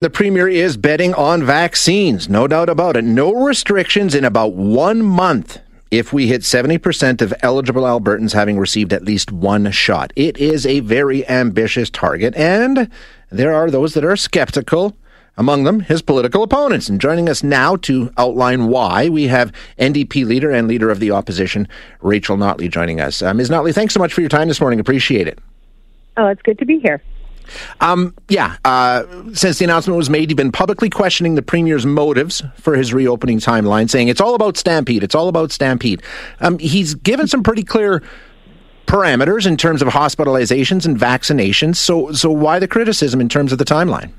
The Premier is betting on vaccines, no doubt about it. No restrictions in about one month if we hit 70% of eligible Albertans having received at least one shot. It is a very ambitious target, and there are those that are skeptical. Among them, his political opponents. And joining us now to outline why, we have NDP leader and leader of the opposition, Rachel Notley, joining us. Uh, Ms. Notley, thanks so much for your time this morning. Appreciate it. Oh, it's good to be here. Um, yeah, uh, since the announcement was made, he's been publicly questioning the Premier's motives for his reopening timeline, saying it's all about Stampede. It's all about Stampede. Um, he's given some pretty clear parameters in terms of hospitalizations and vaccinations. So, so why the criticism in terms of the timeline?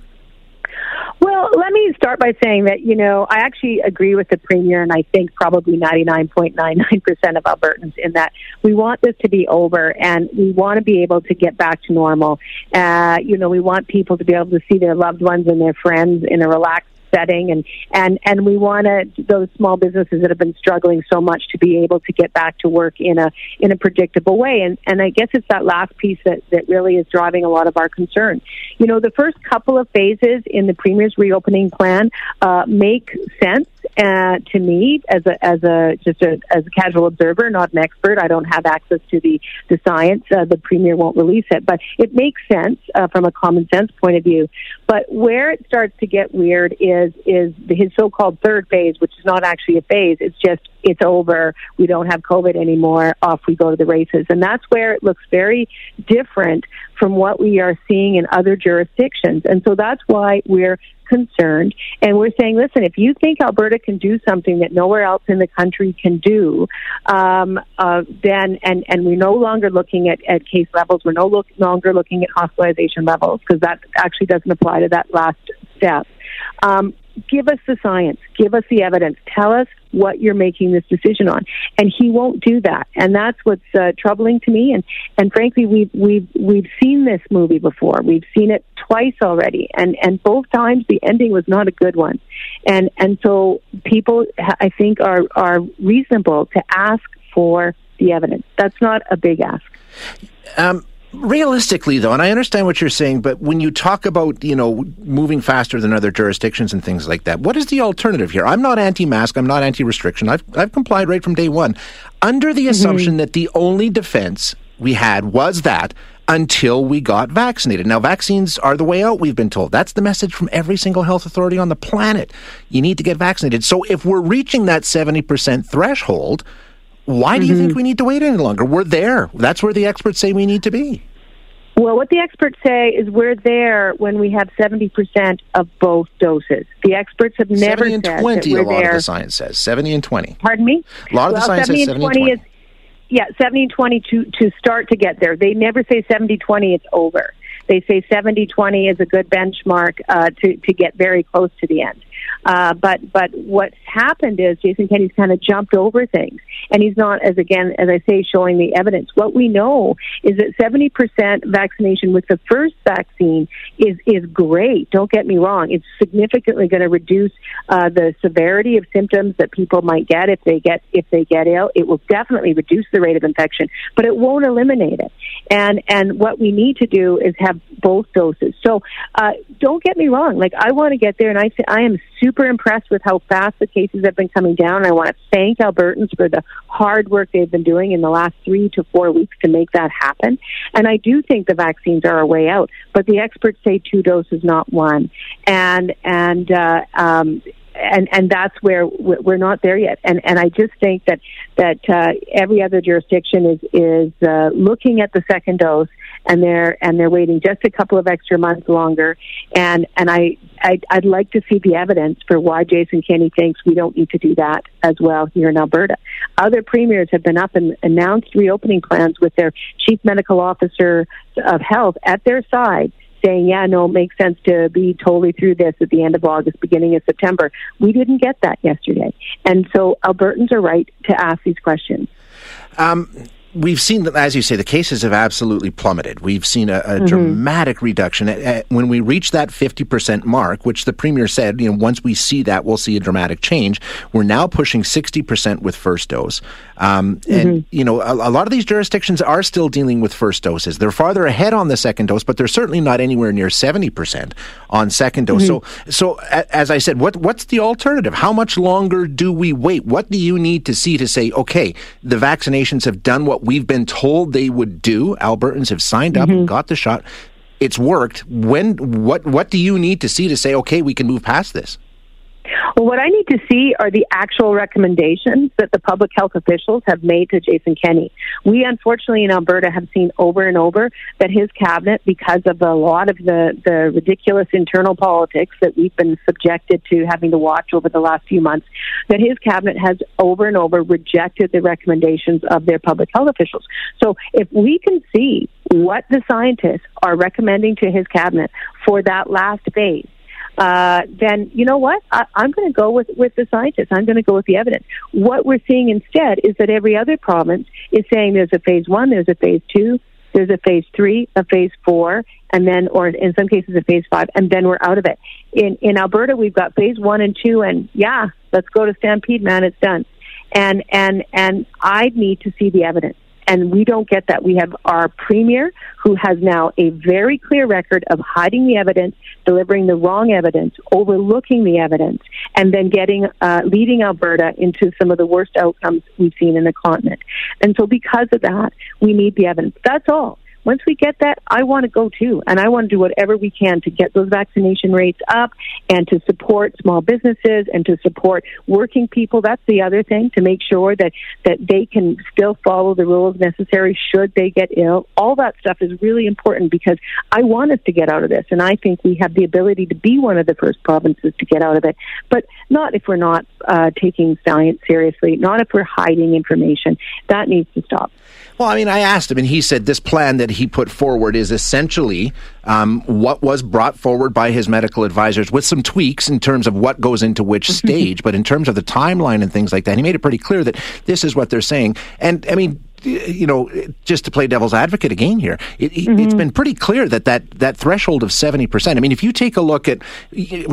Let me start by saying that, you know, I actually agree with the Premier, and I think probably 99.99% of Albertans in that we want this to be over and we want to be able to get back to normal. Uh, you know, we want people to be able to see their loved ones and their friends in a relaxed setting and and and we want to those small businesses that have been struggling so much to be able to get back to work in a in a predictable way. And and I guess it's that last piece that that really is driving a lot of our concern. You know the first couple of phases in the premier's reopening plan uh, make sense uh, to me as a as a just a as a casual observer, not an expert. I don't have access to the the science. Uh, the premier won't release it, but it makes sense uh, from a common sense point of view. But where it starts to get weird is is his so-called third phase, which is not actually a phase. It's just it's over. We don't have COVID anymore. Off we go to the races, and that's where it looks very different from what we are seeing in other jurisdictions. And so that's why we're concerned. And we're saying, listen, if you think Alberta can do something that nowhere else in the country can do, um, uh, then, and, and we're no longer looking at, at case levels, we're no look, longer looking at hospitalization levels, because that actually doesn't apply to that last step. Um, give us the science, give us the evidence, tell us what you're making this decision on. And he won't do that. And that's what's uh, troubling to me. And, and frankly, we've, we've, we've seen this movie before. We've seen it twice already. And, and both times the ending was not a good one. And, and so people, I think, are, are reasonable to ask for the evidence. That's not a big ask. Um, Realistically, though, and I understand what you're saying, but when you talk about, you know, moving faster than other jurisdictions and things like that, what is the alternative here? I'm not anti-mask. I'm not anti-restriction. I've, I've complied right from day one. Under the mm-hmm. assumption that the only defense we had was that until we got vaccinated. Now, vaccines are the way out, we've been told. That's the message from every single health authority on the planet. You need to get vaccinated. So if we're reaching that 70% threshold, why do you think mm-hmm. we need to wait any longer? We're there. That's where the experts say we need to be. Well, what the experts say is we're there when we have 70% of both doses. The experts have never 70 and said 20, that we're a lot there. of the science says. 70 and 20. Pardon me? A lot of well, the science 70 says 70 and 20. Is, yeah, 70 and 20 to, to start to get there. They never say 70 20, it's over. They say 70 20 is a good benchmark uh, to, to get very close to the end. Uh, but but what's happened is Jason Kenney's kind of jumped over things, and he's not, as again as I say, showing the evidence. What we know is that seventy percent vaccination with the first vaccine is is great. Don't get me wrong; it's significantly going to reduce uh, the severity of symptoms that people might get if they get if they get ill. It will definitely reduce the rate of infection, but it won't eliminate it. And and what we need to do is have both doses. So uh, don't get me wrong; like I want to get there, and I I am super impressed with how fast the cases have been coming down. I want to thank Albertans for the hard work they've been doing in the last three to four weeks to make that happen. And I do think the vaccines are a way out, but the experts say two doses, not one. And and uh, um, and and that's where we're not there yet. And and I just think that that uh, every other jurisdiction is is uh, looking at the second dose and they're and they're waiting just a couple of extra months longer. And and I I'd, I'd like to see the evidence for why Jason Kenney thinks we don't need to do that as well here in Alberta. Other premiers have been up and announced reopening plans with their chief medical officer of health at their side saying, yeah, no, it makes sense to be totally through this at the end of August, beginning of September. We didn't get that yesterday. And so Albertans are right to ask these questions. Um, we've seen that, as you say, the cases have absolutely plummeted. We've seen a, a mm-hmm. dramatic reduction. When we reach that 50% mark, which the Premier said, you know, once we see that, we'll see a dramatic change. We're now pushing 60% with first dose. Um, mm-hmm. And, you know, a, a, lot of these jurisdictions are still dealing with first doses. They're farther ahead on the second dose, but they're certainly not anywhere near 70% on second dose. Mm-hmm. So, so as I said, what, what's the alternative? How much longer do we wait? What do you need to see to say, okay, the vaccinations have done what we've been told they would do? Albertans have signed up mm-hmm. and got the shot. It's worked. When, what, what do you need to see to say, okay, we can move past this? Well, what I need to see are the actual recommendations that the public health officials have made to Jason Kenney. We, unfortunately, in Alberta have seen over and over that his cabinet, because of a lot of the, the ridiculous internal politics that we've been subjected to having to watch over the last few months, that his cabinet has over and over rejected the recommendations of their public health officials. So if we can see what the scientists are recommending to his cabinet for that last phase, uh, then you know what? I, I'm going to go with, with the scientists. I'm going to go with the evidence. What we're seeing instead is that every other province is saying there's a phase one, there's a phase two, there's a phase three, a phase four, and then, or in some cases, a phase five, and then we're out of it. In in Alberta, we've got phase one and two, and yeah, let's go to Stampede, man, it's done. And and and I need to see the evidence and we don't get that. We have our premier who has now a very clear record of hiding the evidence, delivering the wrong evidence, overlooking the evidence, and then getting uh, leading Alberta into some of the worst outcomes we've seen in the continent. And so, because of that, we need the evidence. That's all. Once we get that, I want to go too. And I want to do whatever we can to get those vaccination rates up and to support small businesses and to support working people. That's the other thing to make sure that, that they can still follow the rules necessary should they get ill. All that stuff is really important because I want us to get out of this. And I think we have the ability to be one of the first provinces to get out of it. But not if we're not uh, taking science seriously, not if we're hiding information. That needs to stop. Well, I mean, I asked him, and he said this plan that he put forward is essentially um, what was brought forward by his medical advisors with some tweaks in terms of what goes into which stage. but in terms of the timeline and things like that, he made it pretty clear that this is what they're saying. And I mean, you know, just to play devil's advocate again here, it, has mm-hmm. been pretty clear that, that that threshold of 70%. I mean, if you take a look at,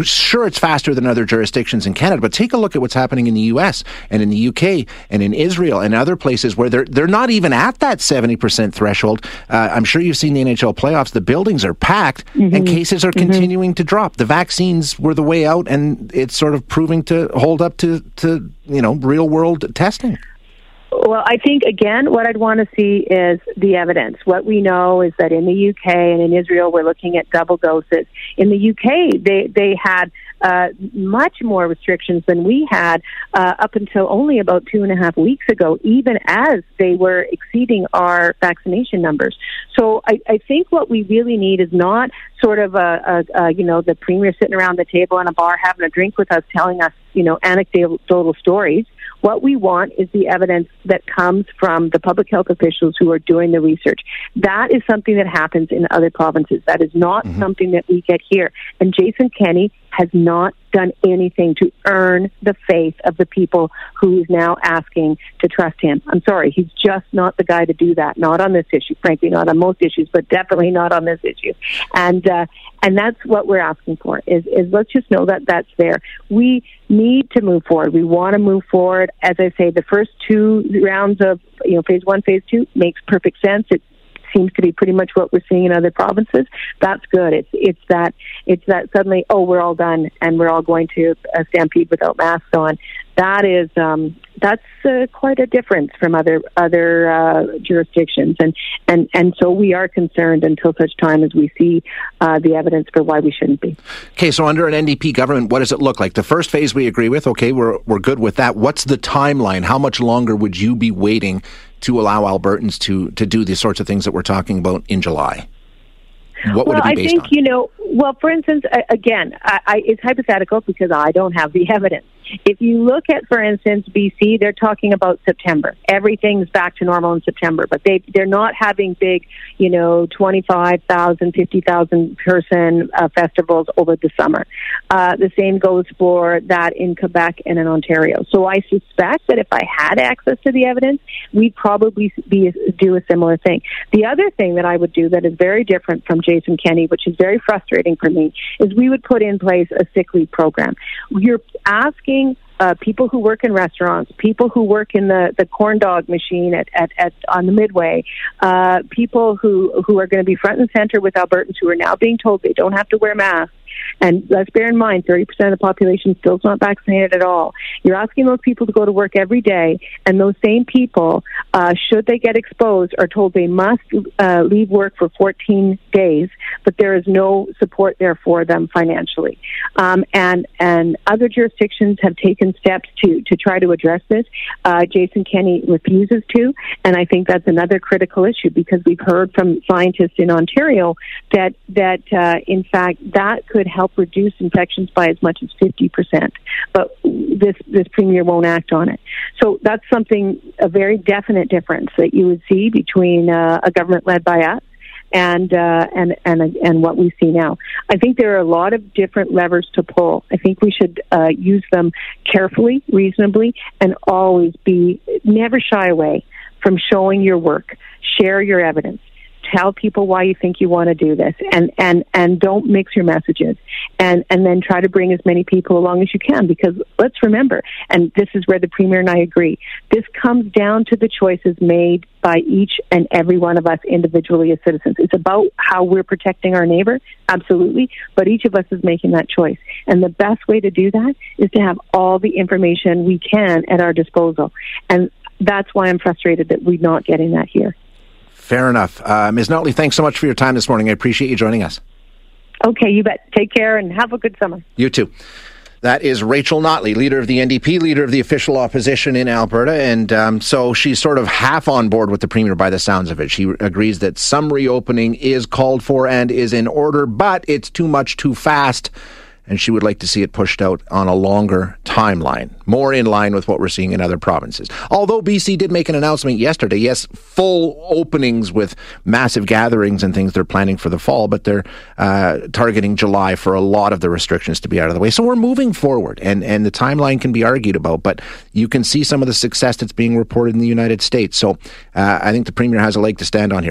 sure, it's faster than other jurisdictions in Canada, but take a look at what's happening in the US and in the UK and in Israel and other places where they're, they're not even at that 70% threshold. Uh, I'm sure you've seen the NHL playoffs. The buildings are packed mm-hmm. and cases are mm-hmm. continuing to drop. The vaccines were the way out and it's sort of proving to hold up to, to you know, real world testing. Well, I think again, what I'd want to see is the evidence. What we know is that in the UK and in Israel, we're looking at double doses. In the UK, they they had uh, much more restrictions than we had uh, up until only about two and a half weeks ago, even as they were exceeding our vaccination numbers. So I, I think what we really need is not sort of a, a, a you know the premier sitting around the table in a bar having a drink with us, telling us you know anecdotal stories. What we want is the evidence that comes from the public health officials who are doing the research. That is something that happens in other provinces. That is not mm-hmm. something that we get here. And Jason Kenney has not done anything to earn the faith of the people who is now asking to trust him. I'm sorry, he's just not the guy to do that. Not on this issue, frankly, not on most issues, but definitely not on this issue. And uh, and that's what we're asking for. Is is let's just know that that's there. We need to move forward. We want to move forward. As I say, the first two rounds of you know phase one, phase two makes perfect sense. It seems to be pretty much what we're seeing in other provinces. That's good. It's it's that it's that suddenly oh we're all done and we're all going to a stampede without masks on. That is um, that's uh, quite a difference from other other uh, jurisdictions, and and and so we are concerned until such time as we see uh, the evidence for why we shouldn't be. Okay, so under an NDP government, what does it look like? The first phase we agree with. Okay, we're we're good with that. What's the timeline? How much longer would you be waiting to allow Albertans to to do the sorts of things that we're talking about in July? What well, would it be based I think on? you know. Well, for instance, again, I, I, it's hypothetical because I don't have the evidence. If you look at, for instance, BC, they're talking about September. Everything's back to normal in September, but they they're not having big, you know, 25,000, 50,000 person uh, festivals over the summer. Uh, the same goes for that in Quebec and in Ontario. So I suspect that if I had access to the evidence, we'd probably be do a similar thing. The other thing that I would do that is very different from Jason Kenney, which is very frustrating for me, is we would put in place a sick leave program. You're asking uh, people who work in restaurants, people who work in the, the corn dog machine at, at, at on the midway, uh, people who who are going to be front and center with Albertans who are now being told they don't have to wear masks and let's bear in mind, 30% of the population still is not vaccinated at all. You're asking those people to go to work every day, and those same people, uh, should they get exposed, are told they must uh, leave work for 14 days, but there is no support there for them financially. Um, and and other jurisdictions have taken steps to to try to address this. Uh, Jason Kenney refuses to, and I think that's another critical issue because we've heard from scientists in Ontario that that uh, in fact that could help reduce infections by as much as 50%. But this, this premier won't act on it. So that's something, a very definite difference that you would see between uh, a government led by us and uh, and and and what we see now. I think there are a lot of different levers to pull. I think we should uh, use them carefully, reasonably, and always be never shy away from showing your work. Share your evidence tell people why you think you want to do this and and and don't mix your messages and and then try to bring as many people along as you can because let's remember and this is where the premier and I agree this comes down to the choices made by each and every one of us individually as citizens. It's about how we're protecting our neighbor absolutely but each of us is making that choice. And the best way to do that is to have all the information we can at our disposal. And that's why I'm frustrated that we're not getting that here. Fair enough. Uh, Ms. Notley, thanks so much for your time this morning. I appreciate you joining us. Okay, you bet. Take care and have a good summer. You too. That is Rachel Notley, leader of the NDP, leader of the official opposition in Alberta. And um, so she's sort of half on board with the Premier by the sounds of it. She agrees that some reopening is called for and is in order, but it's too much too fast and she would like to see it pushed out on a longer timeline, more in line with what we're seeing in other provinces. Although BC did make an announcement yesterday, yes, full openings with massive gatherings and things they're planning for the fall, but they're uh, targeting July for a lot of the restrictions to be out of the way. So we're moving forward, and, and the timeline can be argued about, but you can see some of the success that's being reported in the United States. So uh, I think the Premier has a leg to stand on here.